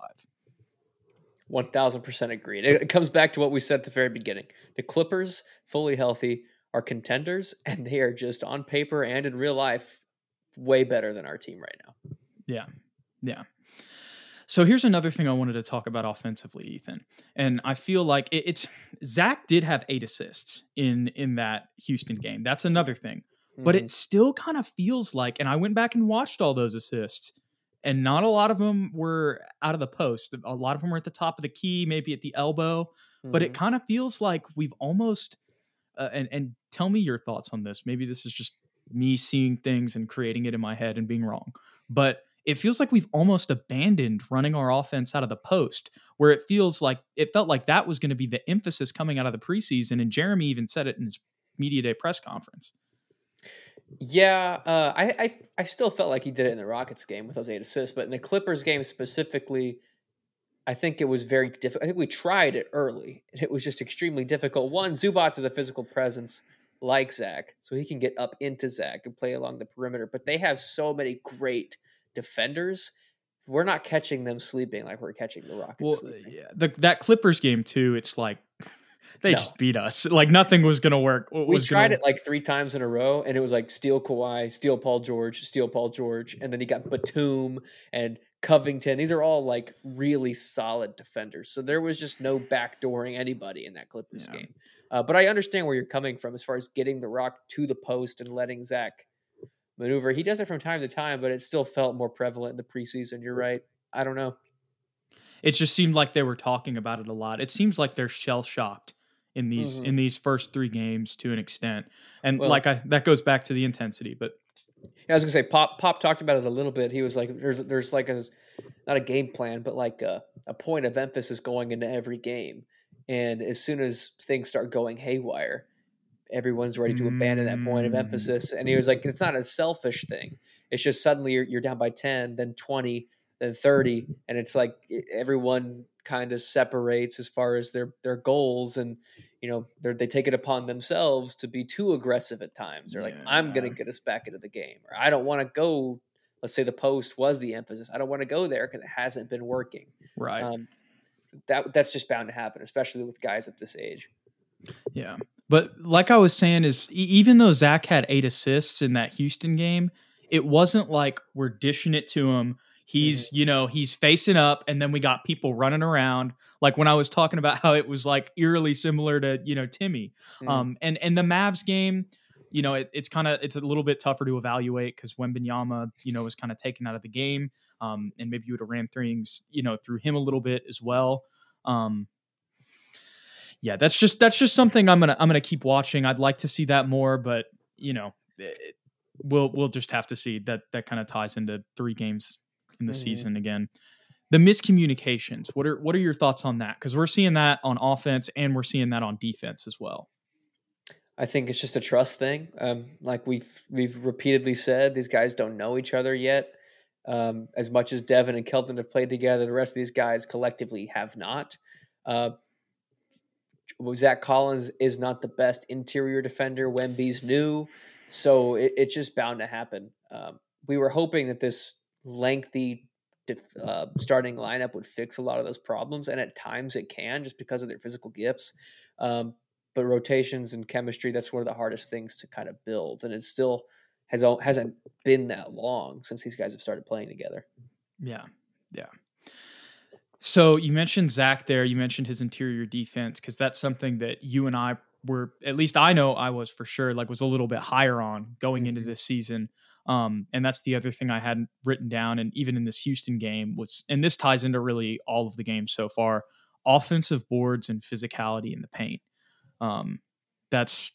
One thousand percent agreed. It comes back to what we said at the very beginning: the Clippers, fully healthy, are contenders, and they are just on paper and in real life way better than our team right now. Yeah, yeah. So here's another thing I wanted to talk about offensively, Ethan. And I feel like it, it's Zach did have eight assists in in that Houston game. That's another thing. Mm-hmm. But it mm-hmm. still kind of feels like, and I went back and watched all those assists, and not a lot of them were out of the post. A lot of them were at the top of the key, maybe at the elbow. Mm-hmm. But it mm-hmm. kind of feels like we've almost uh, and and tell me your thoughts on this. Maybe this is just me seeing things and creating it in my head and being wrong. But it feels like we've almost abandoned running our offense out of the post, where it feels like it felt like that was going to be the emphasis coming out of the preseason. And Jeremy even said it in his media day press conference. Yeah, uh, I, I I still felt like he did it in the Rockets game with those eight assists, but in the Clippers game specifically, I think it was very difficult. I think we tried it early, and it was just extremely difficult. One, Zubac is a physical presence like Zach, so he can get up into Zach and play along the perimeter. But they have so many great defenders, we're not catching them sleeping like we're catching the Rockets. Well, sleeping. yeah, the, that Clippers game too. It's like they no. just beat us. Like nothing was going to work. we tried gonna... it like three times in a row, and it was like steal Kawhi, steal Paul George, steal Paul George, and then he got Batum and Covington. These are all like really solid defenders. So there was just no backdooring anybody in that Clippers yeah. game. Uh, but I understand where you're coming from as far as getting the rock to the post and letting Zach maneuver. He does it from time to time, but it still felt more prevalent in the preseason. You're right. I don't know. It just seemed like they were talking about it a lot. It seems like they're shell shocked in these mm-hmm. in these first three games to an extent, and well, like I that goes back to the intensity. But yeah, I was gonna say Pop Pop talked about it a little bit. He was like, "There's there's like a not a game plan, but like a, a point of emphasis going into every game." And as soon as things start going haywire, everyone's ready to abandon that point of mm. emphasis. And he was like, it's not a selfish thing. It's just suddenly you're, you're down by 10, then 20, then 30. And it's like everyone kind of separates as far as their, their goals. And, you know, they they take it upon themselves to be too aggressive at times. They're yeah. like, I'm going to get us back into the game. Or I don't want to go. Let's say the post was the emphasis. I don't want to go there because it hasn't been working. Right. Um, that that's just bound to happen, especially with guys at this age. Yeah. But like I was saying, is even though Zach had eight assists in that Houston game, it wasn't like we're dishing it to him. He's, mm-hmm. you know, he's facing up, and then we got people running around. Like when I was talking about how it was like eerily similar to, you know, Timmy. Mm-hmm. Um, and and the Mavs game, you know, it, it's kind of it's a little bit tougher to evaluate because Wembanyama, you know, was kind of taken out of the game. Um, and maybe you would have ran things, you know, through him a little bit as well. Um, yeah, that's just that's just something I'm gonna I'm gonna keep watching. I'd like to see that more, but you know, it, we'll we'll just have to see. That that kind of ties into three games in the mm-hmm. season again. The miscommunications. What are what are your thoughts on that? Because we're seeing that on offense and we're seeing that on defense as well. I think it's just a trust thing. Um, like we've we've repeatedly said, these guys don't know each other yet. Um, as much as Devin and Keldon have played together, the rest of these guys collectively have not. Uh, Zach Collins is not the best interior defender. Wemby's new, so it, it's just bound to happen. Um, we were hoping that this lengthy uh, starting lineup would fix a lot of those problems, and at times it can, just because of their physical gifts. Um, but rotations and chemistry—that's one of the hardest things to kind of build, and it still has hasn't been that long since these guys have started playing together. Yeah, yeah. So you mentioned Zach there. You mentioned his interior defense because that's something that you and I were, at least I know I was for sure, like was a little bit higher on going mm-hmm. into this season. Um, and that's the other thing I hadn't written down. And even in this Houston game was, and this ties into really all of the games so far, offensive boards and physicality in the paint. Um, that's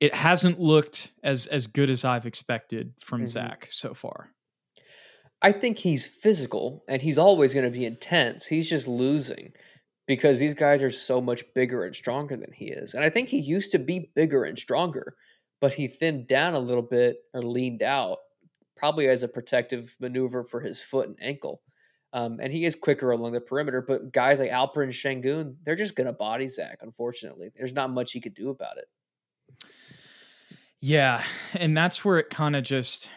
it hasn't looked as as good as I've expected from mm-hmm. Zach so far. I think he's physical and he's always going to be intense. He's just losing because these guys are so much bigger and stronger than he is. And I think he used to be bigger and stronger, but he thinned down a little bit or leaned out, probably as a protective maneuver for his foot and ankle. Um, and he is quicker along the perimeter, but guys like Alperen and Sengun, they're just going to body Zach, unfortunately. There's not much he could do about it. Yeah. And that's where it kind of just.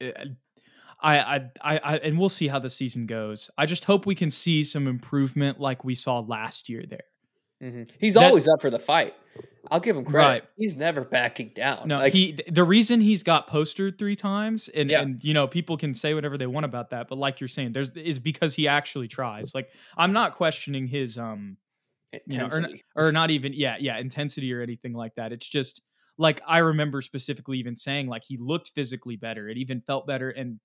It, eh, I, I, I, and we'll see how the season goes. I just hope we can see some improvement like we saw last year there. Mm-hmm. He's that, always up for the fight. I'll give him credit. Right. He's never backing down. No, like, he. The reason he's got postered three times, and yeah. and you know people can say whatever they want about that, but like you're saying, there's is because he actually tries. Like I'm not questioning his um, intensity. You know, or, or not even yeah yeah intensity or anything like that. It's just like I remember specifically even saying like he looked physically better. It even felt better, and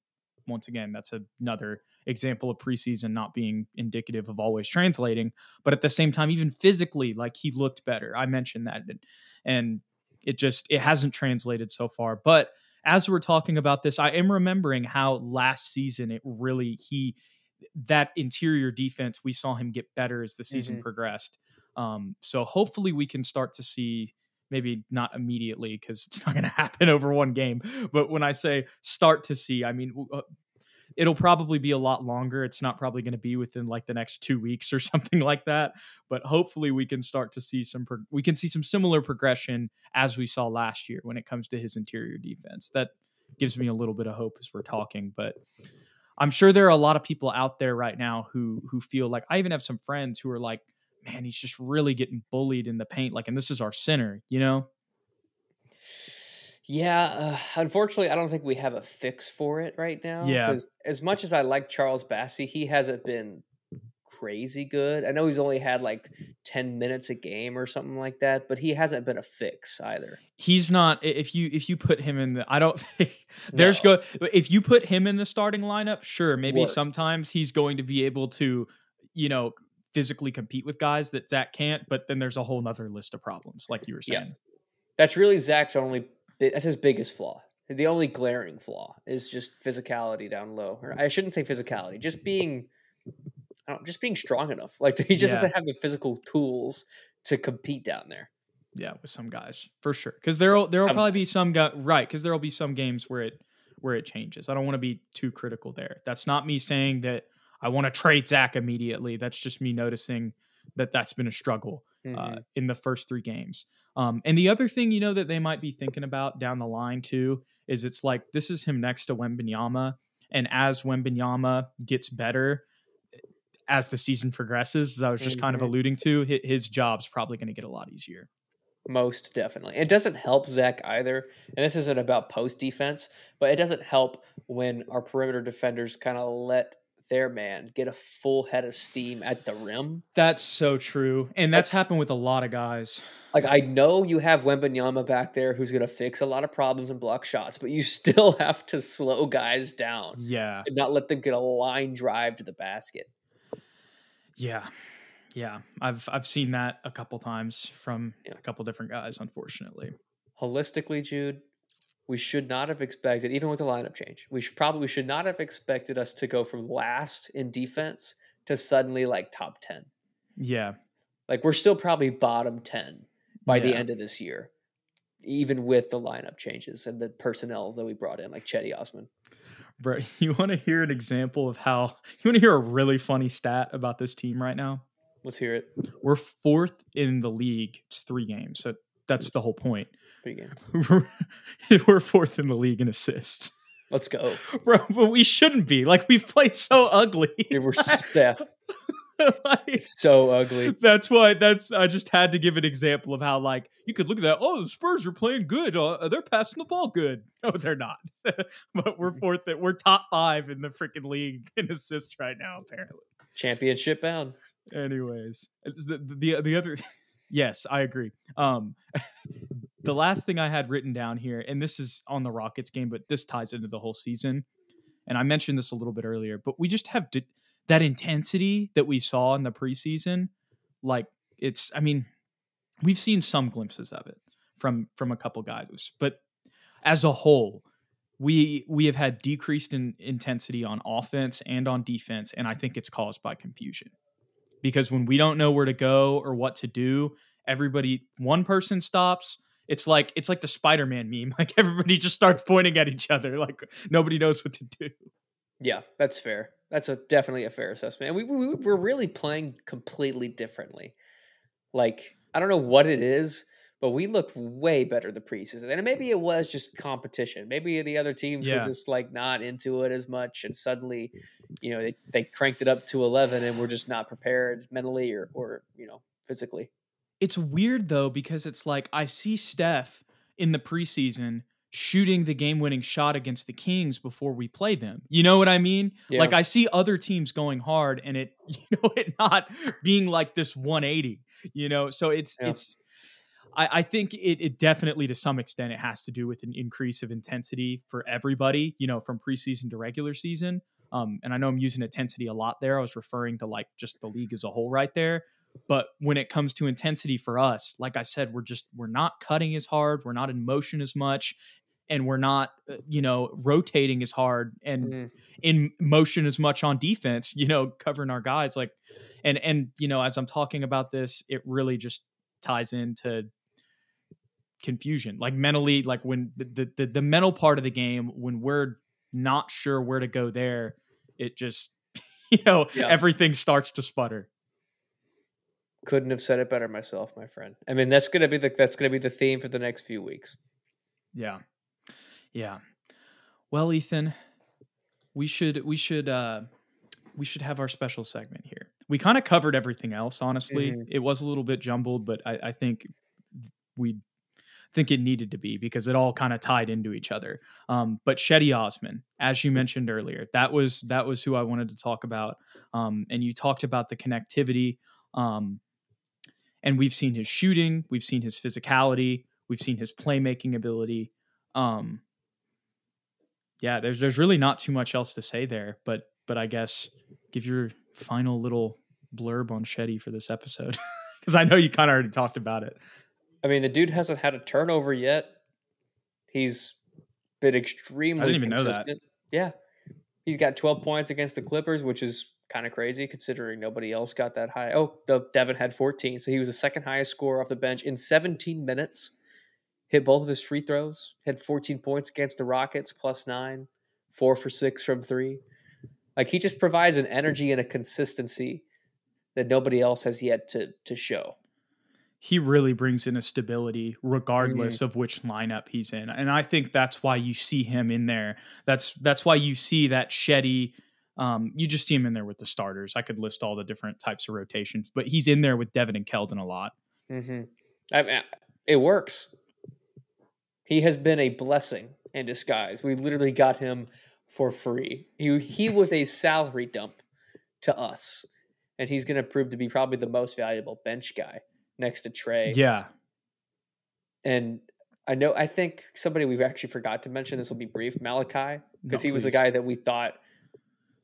once again, that's another example of preseason not being indicative of always translating. But at the same time, even physically, like he looked better. I mentioned that, and it just it hasn't translated so far. But as we're talking about this, I am remembering how last season it really he that interior defense we saw him get better as the season mm-hmm. progressed. Um, so hopefully we can start to see maybe not immediately because it's not going to happen over one game. But when I say start to see, I mean uh, it'll probably be a lot longer. It's not probably going to be within like the next two weeks or something like that. But hopefully, we can start to see some pro- we can see some similar progression as we saw last year when it comes to his interior defense. That gives me a little bit of hope as we're talking, but. I'm sure there are a lot of people out there right now who who feel like I even have some friends who are like, man, he's just really getting bullied in the paint. Like, and this is our center, you know? Yeah, uh, unfortunately, I don't think we have a fix for it right now. Yeah, as much as I like Charles Bassey, he hasn't been crazy good. I know he's only had like ten minutes a game or something like that, but he hasn't been a fix either. He's not. If you if you put him in the, I don't think there's no. go. If you put him in the starting lineup, sure, maybe sometimes he's going to be able to, you know, physically compete with guys that Zach can't. But then there's a whole nother list of problems, like you were saying. Yeah. That's really Zach's only. That's his biggest flaw. The only glaring flaw is just physicality down low. Or I shouldn't say physicality, just being, just being strong enough. Like he just yeah. doesn't have the physical tools to compete down there. Yeah, with some guys for sure. Because there'll there'll probably be some guy right. Because there'll be some games where it where it changes. I don't want to be too critical there. That's not me saying that I want to trade Zach immediately. That's just me noticing that that's been a struggle uh, mm-hmm. uh, in the first three games. Um, and the other thing, you know, that they might be thinking about down the line too is it's like this is him next to Wembanyama, and as Wembanyama gets better as the season progresses, as I was just mm-hmm. kind of mm-hmm. alluding to, his job's probably going to get a lot easier. Most definitely. It doesn't help Zach either. And this isn't about post defense, but it doesn't help when our perimeter defenders kind of let their man get a full head of steam at the rim. That's so true. And that's like, happened with a lot of guys. Like I know you have Wembanyama back there who's gonna fix a lot of problems and block shots, but you still have to slow guys down. Yeah. And not let them get a line drive to the basket. Yeah. Yeah. I've I've seen that a couple times from yeah. a couple different guys, unfortunately. Holistically, Jude, we should not have expected, even with the lineup change, we should probably should not have expected us to go from last in defense to suddenly like top 10. Yeah. Like we're still probably bottom 10 by yeah. the end of this year, even with the lineup changes and the personnel that we brought in, like Cedi Osman. Bro, you want to hear an example of how you want to hear a really funny stat about this team right now? Let's hear it. We're fourth in the league. It's three games. So that's the whole point We're fourth in the league in assists. Let's go, bro. But we shouldn't be. Like we've played so ugly. we're Steph. like, so ugly. That's why. That's I just had to give an example of how like you could look at that. Oh, the Spurs are playing good. Uh, they're passing the ball good. No, they're not. but we're fourth. That We're top five in the freaking league in assists right now. Apparently, championship bound. Anyways, the, the the other. Yes, I agree. Um, the last thing I had written down here, and this is on the Rockets game, but this ties into the whole season. And I mentioned this a little bit earlier, but we just have that intensity that we saw in the preseason. Like it's, I mean, we've seen some glimpses of it from from a couple guys, but as a whole, we we have had decreased in intensity on offense and on defense, and I think it's caused by confusion because when we don't know where to go or what to do, everybody one person stops it's like it's like the spider-man meme like everybody just starts pointing at each other like nobody knows what to do. Yeah that's fair. That's a definitely a fair assessment and we, we we're really playing completely differently. Like i don't know what it is but we looked way better the preseason and maybe it was just competition. Maybe the other teams yeah. were just like not into it as much and suddenly you know they, they cranked it up to 11 and we're just not prepared mentally or or you know physically it's weird though because it's like I see Steph in the preseason shooting the game-winning shot against the Kings before we play them. You know what I mean? Yeah. Like I see other teams going hard and it you know it not being like this 180, you know? So it's yeah. it's I, I think it, it definitely to some extent it has to do with an increase of intensity for everybody, you know, from preseason to regular season. Um, and I know I'm using intensity a lot there. I was referring to like just the league as a whole right there. But when it comes to intensity for us, like I said, we're just we're not cutting as hard, we're not in motion as much, and we're not uh, you know rotating as hard and mm. in motion as much on defense. You know, covering our guys like, and and you know as I'm talking about this, it really just ties into confusion like mentally like when the, the the mental part of the game when we're not sure where to go there it just you know yeah. everything starts to sputter couldn't have said it better myself, my friend. I mean, that's gonna be the that's gonna be the theme for the next few weeks. Yeah, yeah. Well, Ethan, we should we should uh we should have our special segment here. We kind of covered everything else. Honestly, mm-hmm. it was a little bit jumbled, but I, I think we think it needed to be because it all kind of tied into each other. Um, but Cedi Osman, as you mentioned earlier, that was that was who I wanted to talk about. Um, and you talked about the connectivity. Um, and we've seen his shooting, we've seen his physicality, we've seen his playmaking ability. Um, yeah, there's there's really not too much else to say there, but but I guess give your final little blurb on Cedi for this episode because I know you kind of already talked about it. I mean, the dude hasn't had a turnover yet. He's been extremely consistent. Yeah, he's got 12 points against the Clippers, which is kind of crazy considering nobody else got that high. Oh, the Devin had 14, so he was the second highest scorer off the bench in 17 minutes. Hit both of his free throws. Had 14 points against the Rockets, plus nine, four for six from three. Like he just provides an energy and a consistency that nobody else has yet to to show. He really brings in a stability regardless mm-hmm. of which lineup he's in. And I think that's why you see him in there. That's that's why you see that Cedi um, you just see him in there with the starters. I could list all the different types of rotations, but he's in there with Devin and Keldon a lot. Mm-hmm. I mean, it works. He has been a blessing in disguise. We literally got him for free. He he was a salary dump to us, and he's going to prove to be probably the most valuable bench guy next to Tre. Yeah. And I know I think somebody we've actually forgot to mention. This will be brief. Malachi, because no, he was the guy that we thought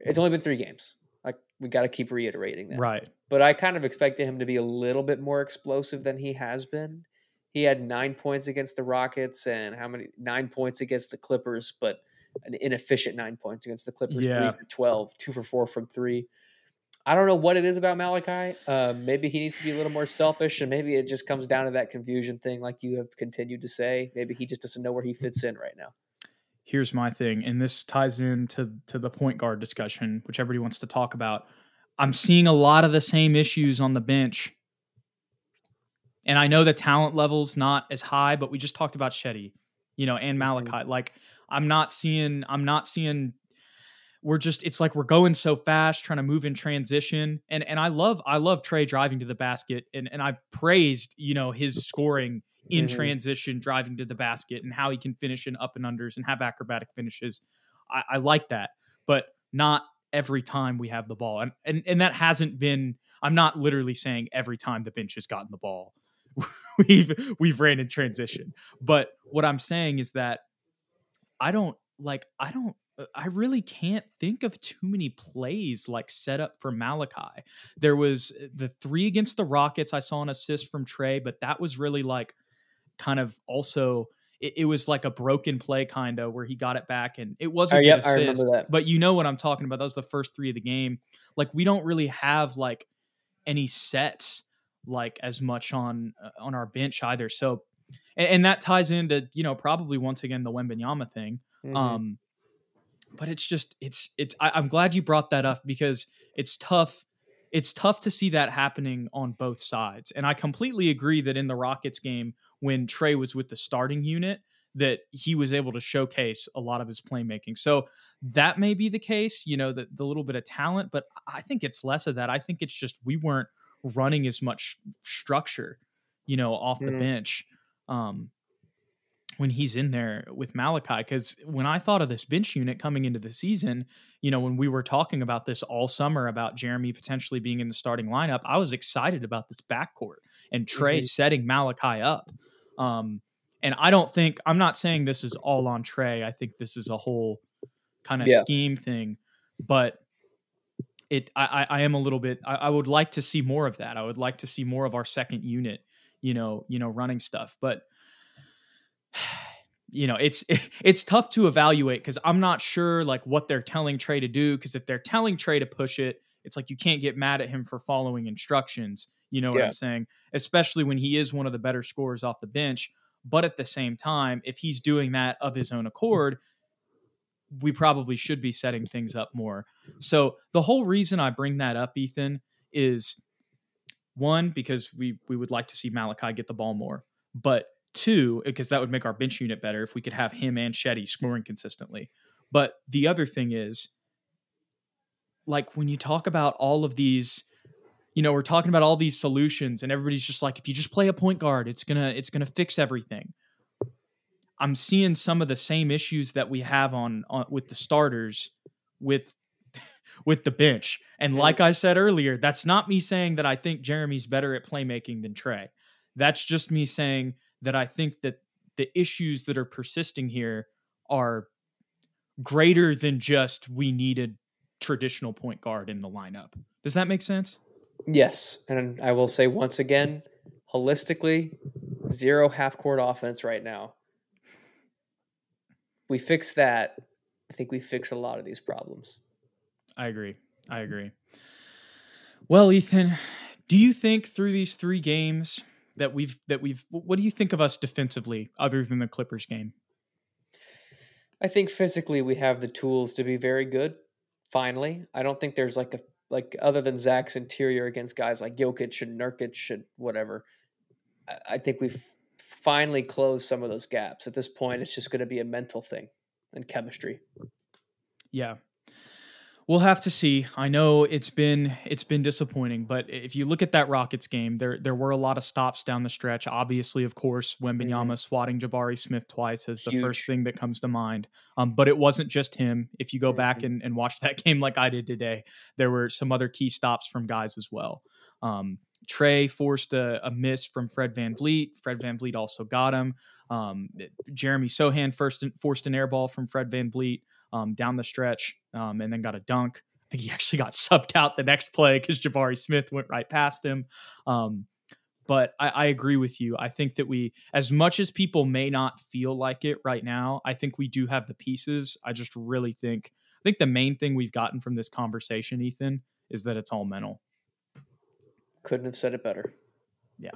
it's only been three games. Like we got to keep reiterating that. Right. But I kind of expected him to be a little bit more explosive than he has been. He had nine points against the Rockets and how many nine points against the Clippers, but an inefficient nine points against the Clippers. Yeah. Three for 12, two for four from three. I don't know what it is about Malachi. Uh, maybe he needs to be a little more selfish, and maybe it just comes down to that confusion thing, like you have continued to say. Maybe he just doesn't know where he fits in right now here's my thing, and this ties into to the point guard discussion, which everybody wants to talk about. I'm seeing a lot of the same issues on the bench. And I know the talent level's not as high, but we just talked about Cedi, you know, and mm-hmm. Malachi. Like I'm not seeing I'm not seeing we're just it's like we're going so fast trying to move in transition. And and I love I love tre driving to the basket and and I've praised you know his scoring in mm-hmm. transition driving to the basket and how he can finish in up and unders and have acrobatic finishes. I, I like that but not every time we have the ball. And, and and that hasn't been I'm not literally saying every time the bench has gotten the ball we've we've ran in transition. But what I'm saying is that I don't like I don't I really can't think of too many plays like set up for Malachi. There was uh, the three against the Rockets. I saw an assist from Tre, but that was really like kind of also it, it was like a broken play kind of where he got it back and it wasn't oh, yep, assist, I remember that. But you know what I'm talking about. That was the first three of the game. Like we don't really have like any sets like as much on uh, on our bench either. So and, and, that ties into you know probably once again the Wembanyama thing. Mm-hmm. Um, but it's just it's it's I, i'm glad you brought that up because it's tough it's tough to see that happening on both sides. And i completely agree that in the rockets game when tre was with the starting unit that he was able to showcase a lot of his playmaking. So that may be the case you know the, the little bit of talent but i think it's less of that. I think it's just we weren't running as much structure you know off the mm. bench. Um when he's in there with Malachi. Because when I thought of this bench unit coming into the season, you know, when we were talking about this all summer about Jeremy potentially being in the starting lineup, I was excited about this backcourt and Tre mm-hmm. setting Malachi up. Um, and I don't think I'm not saying this is all on Tre. I think this is a whole kind of yeah. scheme thing, but it I, I am a little bit I, I would like to see more of that. I would like to see more of our second unit, you know, you know, running stuff. But you know it's it's tough to evaluate because i'm not sure like what they're telling tre to do because if they're telling tre to push it it's like you can't get mad at him for following instructions. You know what yeah. i'm saying? Especially when he is one of the better scorers off the bench. But at the same time if he's doing that of his own accord we probably should be setting things up more. So the whole reason i bring that up ethan is one because we we would like to see malachi get the ball more. But Two, because that would make our bench unit better if we could have him and Cedi scoring consistently. But the other thing is, like when you talk about all of these, you know, we're talking about all these solutions, and everybody's just like, if you just play a point guard, it's gonna it's gonna fix everything. I'm seeing some of the same issues that we have on, on with the starters with with the bench. And like I said earlier, that's not me saying that I think Jeremy's better at playmaking than Tre. That's just me saying that I think that the issues that are persisting here are greater than just we need a traditional point guard in the lineup. Does that make sense? Yes. And I will say once again, holistically, zero half court offense right now. We fix that. I think we fix a lot of these problems. I agree. I agree. Well, Ethan, do you think through these three games that we've that we've what do you think of us defensively other than the Clippers game? I think physically we have the tools to be very good. Finally, I don't think there's like a like other than Zach's interior against guys like Jokic and Nurkic and whatever. I, I think we've finally closed some of those gaps. At this point, it's just going to be a mental thing and chemistry. Yeah, We'll have to see. I know it's been it's been disappointing, but if you look at that Rockets game, there there were a lot of stops down the stretch. Obviously, of course, Wembanyama mm-hmm. swatting Jabari Smith twice is the Huge. first thing that comes to mind. Um, but it wasn't just him. If you go mm-hmm. back and, and watch that game like I did today, there were some other key stops from guys as well. Um, Tre forced a, a, miss from Fred Van VanVleet. Fred Van VanVleet also got him. Um, Jeremy Sochan first forced an air ball from Fred Van VanVleet um, down the stretch um, and then got a dunk. I think he actually got subbed out the next play because Jabari Smith went right past him. Um, but I, I, agree with you. I think that we, as much as people may not feel like it right now, I think we do have the pieces. I just really think, I think the main thing we've gotten from this conversation, Ethan, is that it's all mental. Couldn't have said it better. Yeah.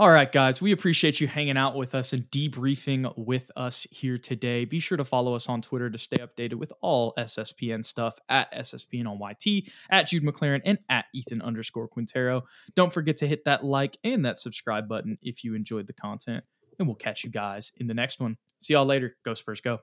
All right, guys, we appreciate you hanging out with us and debriefing with us here today. Be sure to follow us on Twitter to stay updated with all SSPN stuff at SSPN on YT, at Jude McLaren, and at Ethan underscore Quintero. Don't forget to hit that like and that subscribe button if you enjoyed the content. And we'll catch you guys in the next one. See y'all later. Go Spurs, go.